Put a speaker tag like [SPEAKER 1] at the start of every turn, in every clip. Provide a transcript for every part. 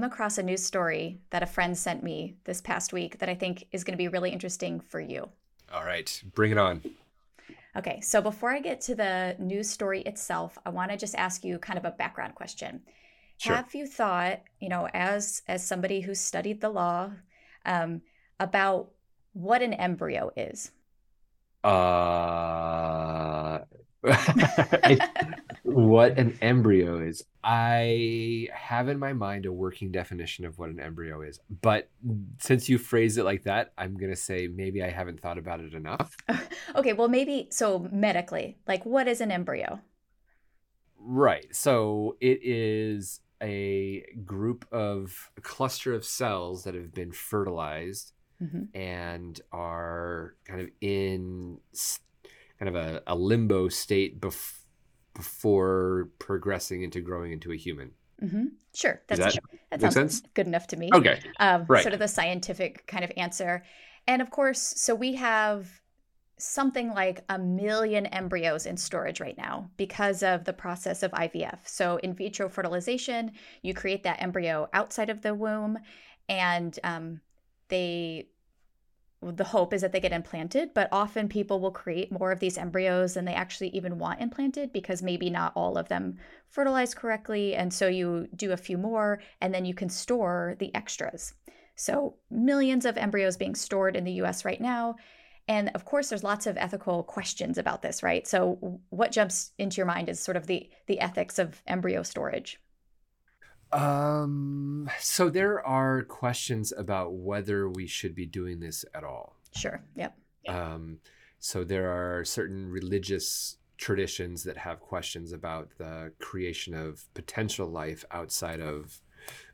[SPEAKER 1] came across a news story that a friend sent me this past week that I think is going to be really interesting for you.
[SPEAKER 2] All right, bring it on.
[SPEAKER 1] Okay, so before I get to the news story itself, I want to just ask you kind of a background question. Sure. Have you thought, you know, as as somebody who studied the law, um, about what an embryo is?
[SPEAKER 2] Uh, what an embryo is. I have in my mind a working definition of what an embryo is, but since you phrased it like that, I'm going to say maybe I haven't thought about it enough.
[SPEAKER 1] okay, well, maybe so medically, like what is an embryo?
[SPEAKER 2] Right. So it is a group of a cluster of cells that have been fertilized mm-hmm. and are kind of in kind of a, a limbo state bef- before progressing into growing into a human.
[SPEAKER 1] Mm-hmm. Sure, that's
[SPEAKER 2] that,
[SPEAKER 1] that
[SPEAKER 2] sounds sense?
[SPEAKER 1] good enough to me.
[SPEAKER 2] Okay, um, right.
[SPEAKER 1] Sort of the scientific kind of answer, and of course, so we have something like a million embryos in storage right now because of the process of IVF. So, in vitro fertilization, you create that embryo outside of the womb, and um, they the hope is that they get implanted, but often people will create more of these embryos than they actually even want implanted because maybe not all of them fertilize correctly. And so you do a few more and then you can store the extras. So, millions of embryos being stored in the US right now. And of course, there's lots of ethical questions about this, right? So, what jumps into your mind is sort of the, the ethics of embryo storage?
[SPEAKER 2] Um, so there are questions about whether we should be doing this at all.
[SPEAKER 1] Sure. Yep.
[SPEAKER 2] Um, so there are certain religious traditions that have questions about the creation of potential life outside of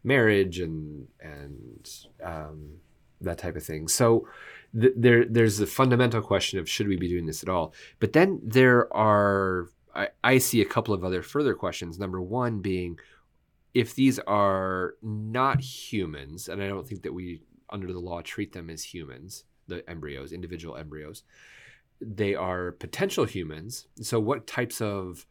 [SPEAKER 2] marriage and and um, that type of thing. So th- there there's the fundamental question of should we be doing this at all? But then there are I, I see a couple of other further questions. Number one being if these are not humans, and I don't think that we, under the law, treat them as humans, the embryos, individual embryos, they are potential humans. So, what types of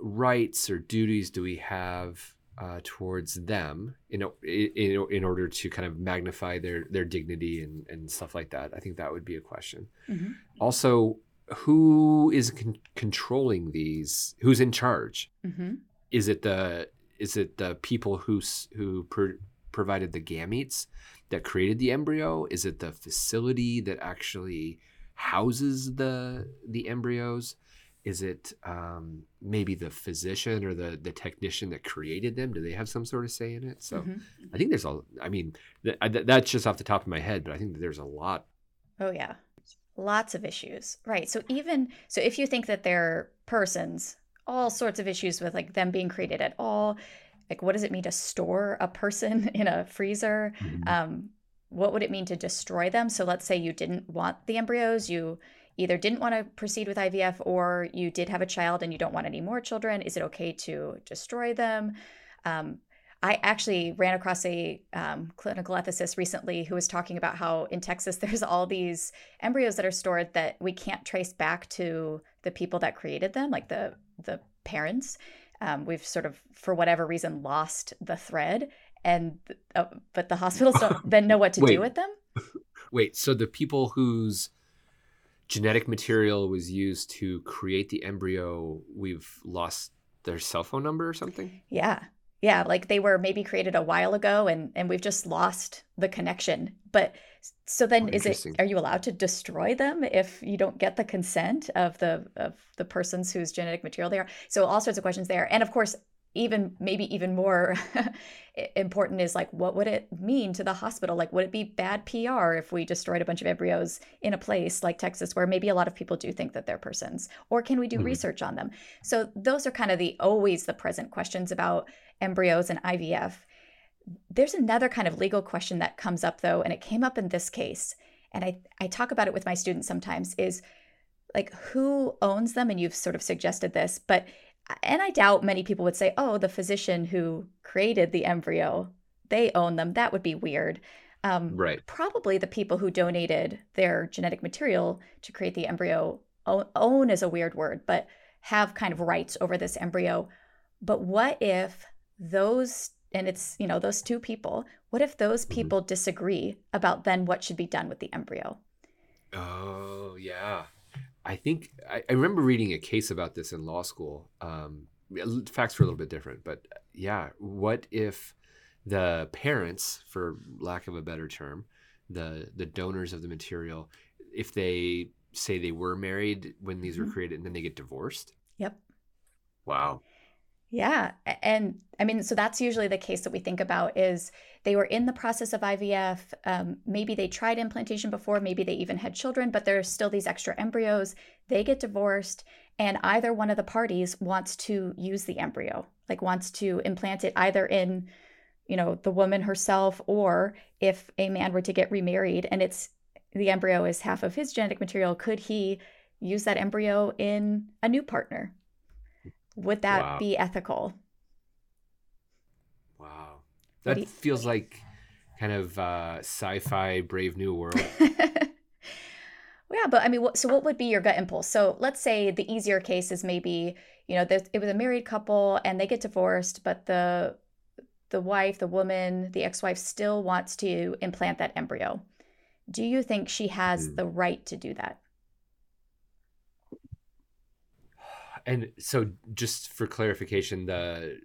[SPEAKER 2] rights or duties do we have uh, towards them in, in, in order to kind of magnify their, their dignity and, and stuff like that? I think that would be a question. Mm-hmm. Also, who is con- controlling these? Who's in charge? Mm-hmm. Is it the is it the people who who provided the gametes that created the embryo? Is it the facility that actually houses the the embryos? Is it um, maybe the physician or the the technician that created them? Do they have some sort of say in it? So mm-hmm. I think there's a. I mean, th- th- that's just off the top of my head, but I think that there's a lot.
[SPEAKER 1] Oh yeah, lots of issues. Right. So even so, if you think that they're persons all sorts of issues with like them being created at all. Like, what does it mean to store a person in a freezer? Mm-hmm. Um, what would it mean to destroy them? So, let's say you didn't want the embryos, you either didn't want to proceed with IVF or you did have a child and you don't want any more children. Is it okay to destroy them? Um, I actually ran across a um, clinical ethicist recently who was talking about how in Texas there's all these embryos that are stored that we can't trace back to the people that created them, like the the parents. Um, we've sort of, for whatever reason, lost the thread, and uh, but the hospitals don't then know what to do with them.
[SPEAKER 2] Wait, so the people whose genetic material was used to create the embryo, we've lost their cell phone number or something?
[SPEAKER 1] Yeah yeah like they were maybe created a while ago and and we've just lost the connection but so then oh, is it are you allowed to destroy them if you don't get the consent of the of the persons whose genetic material they are? So all sorts of questions there. And of course even maybe even more important is like what would it mean to the hospital? Like would it be bad pr if we destroyed a bunch of embryos in a place like texas where maybe a lot of people do think that they're persons? Or can we do mm-hmm. research on them? So those are kind of the always the present questions about embryos and ivf there's another kind of legal question that comes up though and it came up in this case and i i talk about it with my students sometimes is like who owns them and you've sort of suggested this but and I doubt many people would say, oh, the physician who created the embryo, they own them. That would be weird.
[SPEAKER 2] Um, right.
[SPEAKER 1] Probably the people who donated their genetic material to create the embryo own, own is a weird word, but have kind of rights over this embryo. But what if those and it's you know those two people what if those mm-hmm. people mm-hmm. disagree about then what should be done with the embryo
[SPEAKER 2] oh yeah i think i, I remember reading a case about this in law school um, facts were a little bit different but yeah what if the parents for lack of a better term the the donors of the material if they say they were married when these mm-hmm. were created and then they get divorced
[SPEAKER 1] yep
[SPEAKER 2] wow
[SPEAKER 1] yeah. And I mean, so that's usually the case that we think about is they were in the process of IVF. Um, maybe they tried implantation before, maybe they even had children, but there's still these extra embryos. They get divorced, and either one of the parties wants to use the embryo, like wants to implant it either in, you know, the woman herself, or if a man were to get remarried and it's the embryo is half of his genetic material, could he use that embryo in a new partner? Would that wow. be ethical?
[SPEAKER 2] Wow. That you... feels like kind of uh, sci-fi Brave New World.
[SPEAKER 1] yeah, but I mean, so what would be your gut impulse? So let's say the easier case is maybe you know it was a married couple and they get divorced, but the the wife, the woman, the ex-wife still wants to implant that embryo. Do you think she has mm. the right to do that?
[SPEAKER 2] And so just for clarification the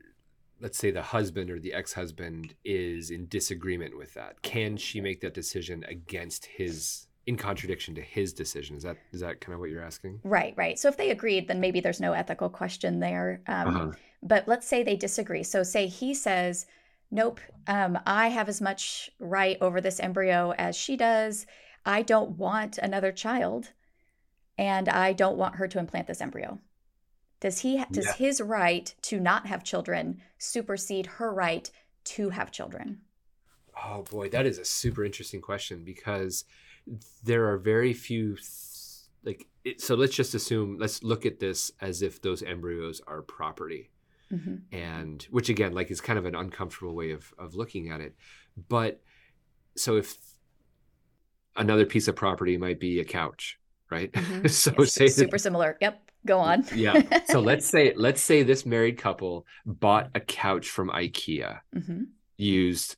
[SPEAKER 2] let's say the husband or the ex-husband is in disagreement with that. Can she make that decision against his in contradiction to his decision? Is that is that kind of what you're asking?
[SPEAKER 1] Right right. So if they agreed then maybe there's no ethical question there. Um, uh-huh. but let's say they disagree. So say he says nope um, i have as much right over this embryo as she does. I don't want another child and i don't want her to implant this embryo does he does yeah. his right to not have children supersede her right to have children?
[SPEAKER 2] Oh boy, that is a super interesting question because there are very few like it, so let's just assume let's look at this as if those embryos are property. Mm-hmm. And which again like is kind of an uncomfortable way of of looking at it. But so if another piece of property might be a couch, right? Mm-hmm. so
[SPEAKER 1] yes, say super that, similar. Yep go on.
[SPEAKER 2] yeah. So let's say let's say this married couple bought a couch from IKEA, mm-hmm. used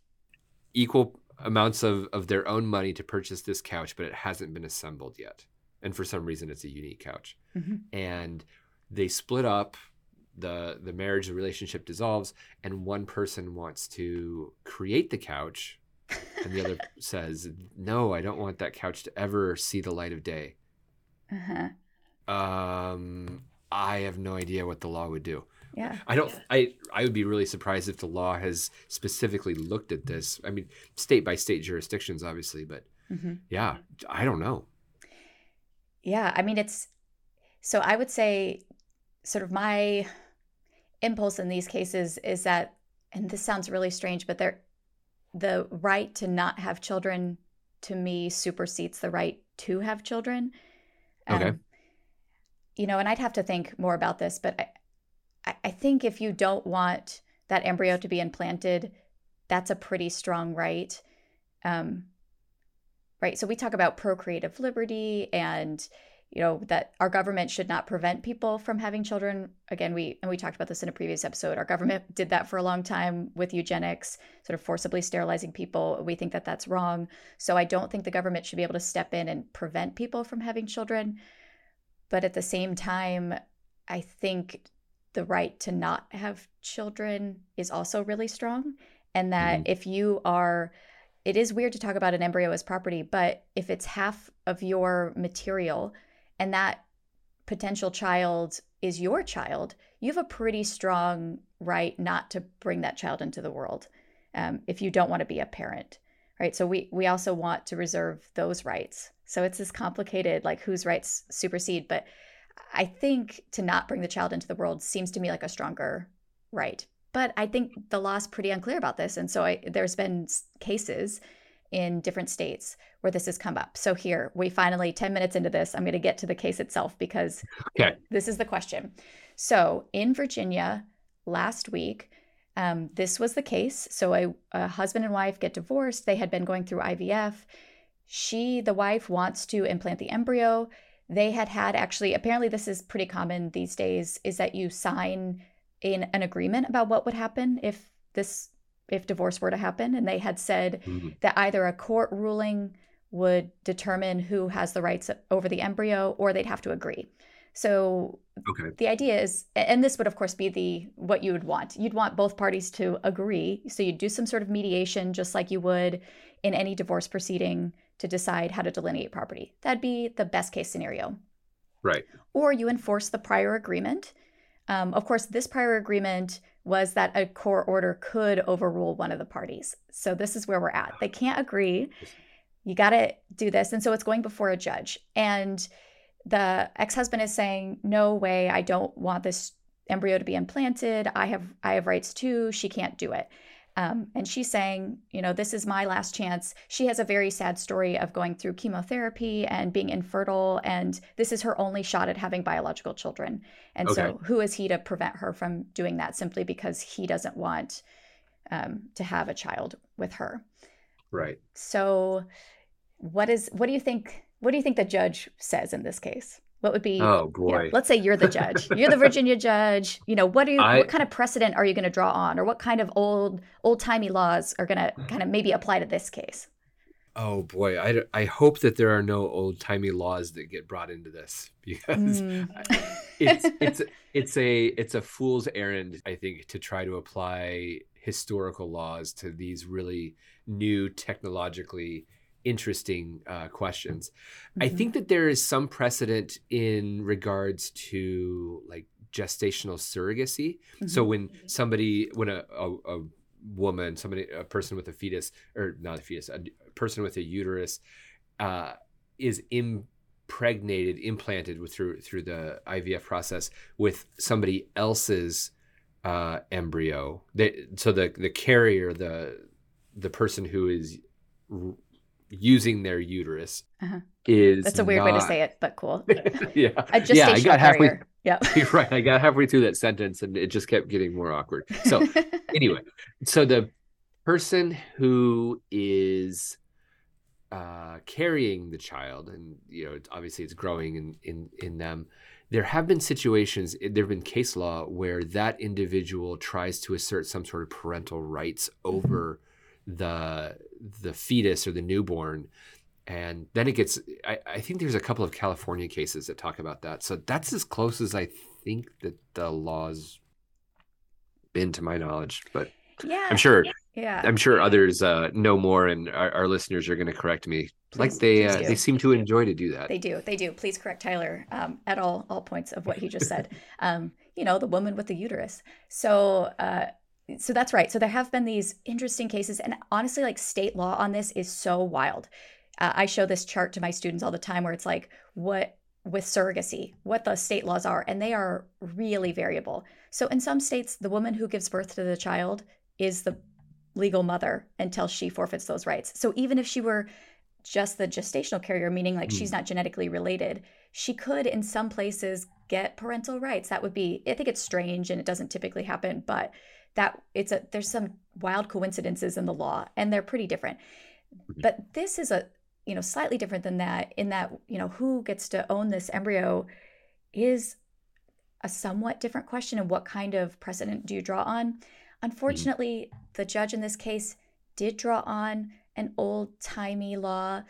[SPEAKER 2] equal amounts of of their own money to purchase this couch, but it hasn't been assembled yet, and for some reason it's a unique couch, mm-hmm. and they split up. the The marriage, the relationship dissolves, and one person wants to create the couch, and the other says, "No, I don't want that couch to ever see the light of day." Uh-huh um, I have no idea what the law would do.
[SPEAKER 1] Yeah.
[SPEAKER 2] I don't I I would be really surprised if the law has specifically looked at this. I mean, state by state jurisdictions obviously, but mm-hmm. yeah, I don't know.
[SPEAKER 1] Yeah, I mean it's so I would say sort of my impulse in these cases is that and this sounds really strange, but there the right to not have children to me supersedes the right to have children.
[SPEAKER 2] Um, okay
[SPEAKER 1] you know, and I'd have to think more about this, but I, I think if you don't want that embryo to be implanted, that's a pretty strong right. Um, right. So we talk about procreative liberty and, you know, that our government should not prevent people from having children. Again, we, and we talked about this in a previous episode. Our government did that for a long time with eugenics, sort of forcibly sterilizing people. We think that that's wrong. So I don't think the government should be able to step in and prevent people from having children. But at the same time, I think the right to not have children is also really strong. And that mm-hmm. if you are, it is weird to talk about an embryo as property, but if it's half of your material and that potential child is your child, you have a pretty strong right not to bring that child into the world um, if you don't want to be a parent right so we we also want to reserve those rights so it's this complicated, like whose rights supersede. But I think to not bring the child into the world seems to me like a stronger right. But I think the law is pretty unclear about this. And so I, there's been cases in different states where this has come up. So here, we finally, 10 minutes into this, I'm going to get to the case itself because
[SPEAKER 2] okay.
[SPEAKER 1] this is the question. So in Virginia last week, um, this was the case. So a, a husband and wife get divorced. They had been going through IVF she, the wife, wants to implant the embryo. They had had actually, apparently, this is pretty common these days, is that you sign in an agreement about what would happen if this if divorce were to happen. And they had said mm-hmm. that either a court ruling would determine who has the rights over the embryo or they'd have to agree. So okay. the idea is, and this would of course be the what you would want. You'd want both parties to agree. So you'd do some sort of mediation, just like you would in any divorce proceeding, to decide how to delineate property. That'd be the best case scenario.
[SPEAKER 2] Right.
[SPEAKER 1] Or you enforce the prior agreement. Um, of course, this prior agreement was that a court order could overrule one of the parties. So this is where we're at. They can't agree. You got to do this. And so it's going before a judge. And the ex-husband is saying no way i don't want this embryo to be implanted. I have i have rights too. She can't do it. Um, and she's saying you know this is my last chance. She has a very sad story of going through chemotherapy and being infertile and this is her only shot at having biological children. And okay. so who is he to prevent her from doing that simply because he doesn't want um, to have a child with her?
[SPEAKER 2] Right.
[SPEAKER 1] So what is what do you think what do you think the judge says in this case? What would be?
[SPEAKER 2] Oh boy.
[SPEAKER 1] You know, let's say you're the judge. You're the Virginia judge. You know, what are you? I, what kind of precedent are you going to draw on, or what kind of old old timey laws are going to kind of maybe apply to this case?
[SPEAKER 2] Oh boy, I, I hope that there are no old timey laws that get brought into this because mm. it's it's it's a it's a fool's errand I think to try to apply historical laws to these really new technologically interesting uh, questions. Mm-hmm. I think that there is some precedent in regards to like gestational surrogacy. Mm-hmm. So when somebody, when a, a, a, woman, somebody, a person with a fetus, or not a fetus, a person with a uterus, uh, is impregnated, implanted with through through the IVF process with somebody else's uh, embryo. They, so the the carrier, the the person who is using their uterus uh-huh. is
[SPEAKER 1] that's a weird not... way to say it but cool.
[SPEAKER 2] Yeah.
[SPEAKER 1] A gestational yeah, I got halfway yeah
[SPEAKER 2] right i got halfway through that sentence and it just kept getting more awkward. So anyway so the person who is uh, carrying the child and you know obviously it's growing in in in them there have been situations there have been case law where that individual tries to assert some sort of parental rights mm-hmm. The the fetus or the newborn. And then it gets I, I, think there's a couple of california cases that talk about that. So that's as close as i think that the laws been to my knowledge but
[SPEAKER 1] yeah.
[SPEAKER 2] I'm sure
[SPEAKER 1] yeah.
[SPEAKER 2] I'm sure others uh, know more and our, our listeners are going to correct me. Please, like they uh, they seem to enjoy to do that.
[SPEAKER 1] They do they do. Please correct tyler um, at all all points of what he just said. Um, you know the woman with the uterus. So uh, so that's right. So there have been these interesting cases, and honestly, like state law on this is so wild. Uh, I show this chart to my students all the time where it's like what with surrogacy, what the state laws are, and they are really variable. So in some states, the woman who gives birth to the child is the legal mother until she forfeits those rights. So even if she were just the gestational carrier, meaning like mm. she's hmm. not genetically related, she could in some places get parental rights. That would be, I think it's strange and it doesn't typically happen, but that it's a there's some wild coincidences in the law and they're pretty different mm-hmm. but this is a you know slightly different than that in that you know who gets to own this embryo is a somewhat different question and what kind of precedent do you draw on mm-hmm. unfortunately mm-hmm. the judge in this case did draw on an old-timey law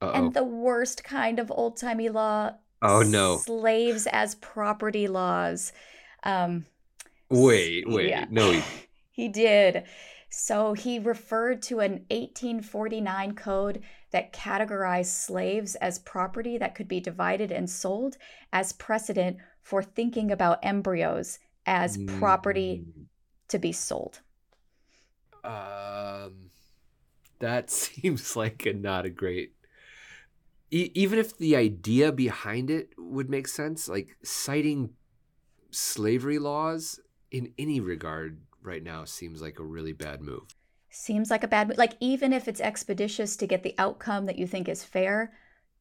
[SPEAKER 1] Uh-oh. and the worst kind of old-timey law
[SPEAKER 2] oh no
[SPEAKER 1] slaves as property laws um,
[SPEAKER 2] Wait, wait. Yeah. No, he...
[SPEAKER 1] he did. So he referred to an 1849 code that categorized slaves as property that could be divided and sold as precedent for thinking about embryos as property mm. to be sold.
[SPEAKER 2] Um, that seems like a, not a great. E- even if the idea behind it would make sense, like citing slavery laws in any regard right now seems like a really bad move.
[SPEAKER 1] Seems like a bad move. Like even if it's expeditious to get the outcome that you think is fair,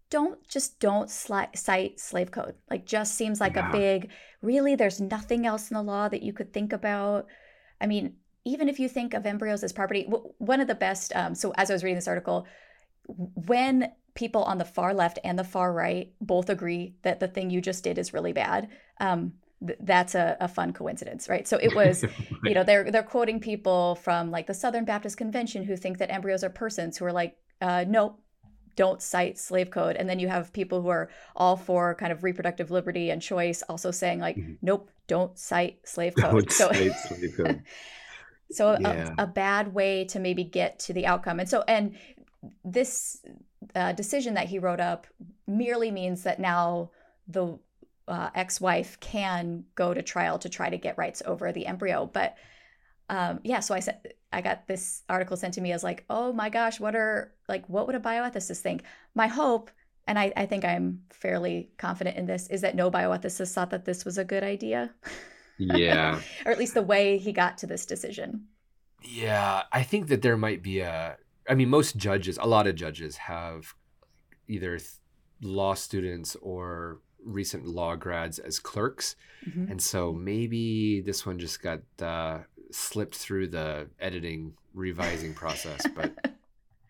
[SPEAKER 1] don't just don't sli- cite slave code. Like just seems like yeah. a big really there's nothing else in the law that you could think about. I mean, even if you think of embryos as property, one of the best um, so as I was reading this article, when people on the far left and the far right both agree that the thing you just did is really bad, um, th- that's a, a, fun coincidence, right? So it was, you know, they're they're quoting people from like the Southern Baptist Convention who think that embryos are persons, who are like, uh, nope, don't cite slave code and then you have people who are all for kind of reproductive liberty and choice also saying like mm-hmm. nope don't cite slave code
[SPEAKER 2] don't so slave code.
[SPEAKER 1] so yeah. a, a, bad way to maybe get to the outcome and so and this uh, decision that he wrote up merely means that now the uh, ex-wife can go to trial to try to get rights over the embryo. But um, yeah so i said i got this article sent to me as like oh my gosh what are like what would a bioethicist think? My hope and I, I think i'm fairly confident in this is that no bioethicist thought that this was a good idea.
[SPEAKER 2] Yeah.
[SPEAKER 1] Or at least the way he got to this decision.
[SPEAKER 2] Yeah i think that there might be a i mean most judges a lot of judges have either law students or recent law grads as clerks. Mm-hmm. And so maybe this one just got uh, slipped through the editing, revising process. But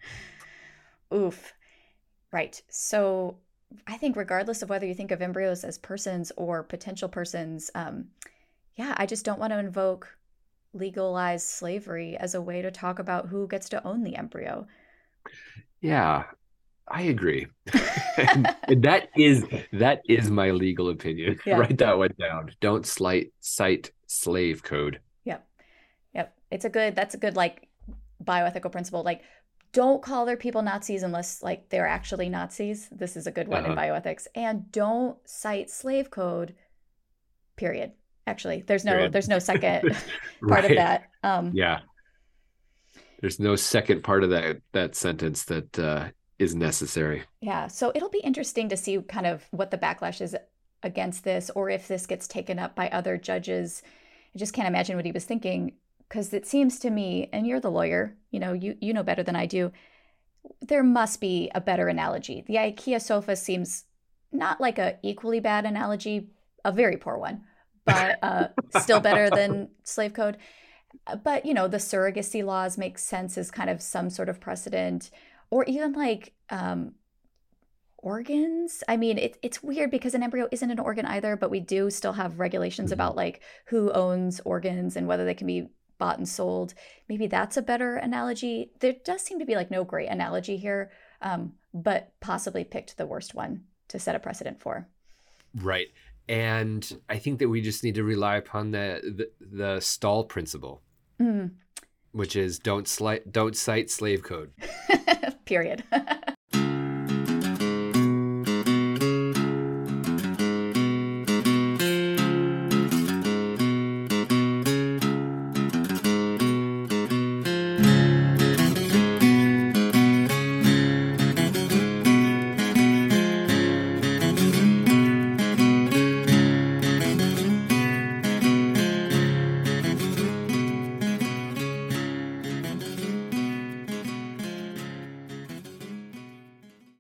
[SPEAKER 1] oof. Right. So I think, regardless of whether you think of embryos as persons or potential persons, um, yeah, I just don't want to invoke legalized slavery as a way to talk about who gets to own the embryo.
[SPEAKER 2] Yeah, I agree. and, and that is that is my legal opinion. Yeah. Write that one down. Don't slight cite slave code.
[SPEAKER 1] Yep. Yep. It's a good that's a good like bioethical principle. Like don't call their people Nazis unless like they're actually Nazis. This is a good one uh-huh. in bioethics. And don't cite slave code. Period. Actually, there's no period. there's no second part right. of that.
[SPEAKER 2] Um Yeah. There's no second part of that that sentence that uh is necessary.
[SPEAKER 1] Yeah. So it'll be interesting to see kind of what the backlash is against this or if this gets taken up by other judges. I just can't imagine what he was thinking because it seems to me and you're the lawyer, you know, you you know better than I do. There must be a better analogy. The IKEA sofa seems not like a equally bad analogy, a very poor one, but uh, still better than slave code. But you know, the surrogacy laws make sense as kind of some sort of precedent or even like um, organs. I mean, it, it's weird because an embryo isn't an organ either, but we do still have regulations mm-hmm. about like who owns organs and whether they can be bought and sold. Maybe that's a better analogy. There does seem to be like no great analogy here, um, but possibly picked the worst one to set a precedent for.
[SPEAKER 2] Right. And I think that we just need to rely upon the the, the Stahl principle, mm. which is don't sli- don't cite slave code.
[SPEAKER 1] period.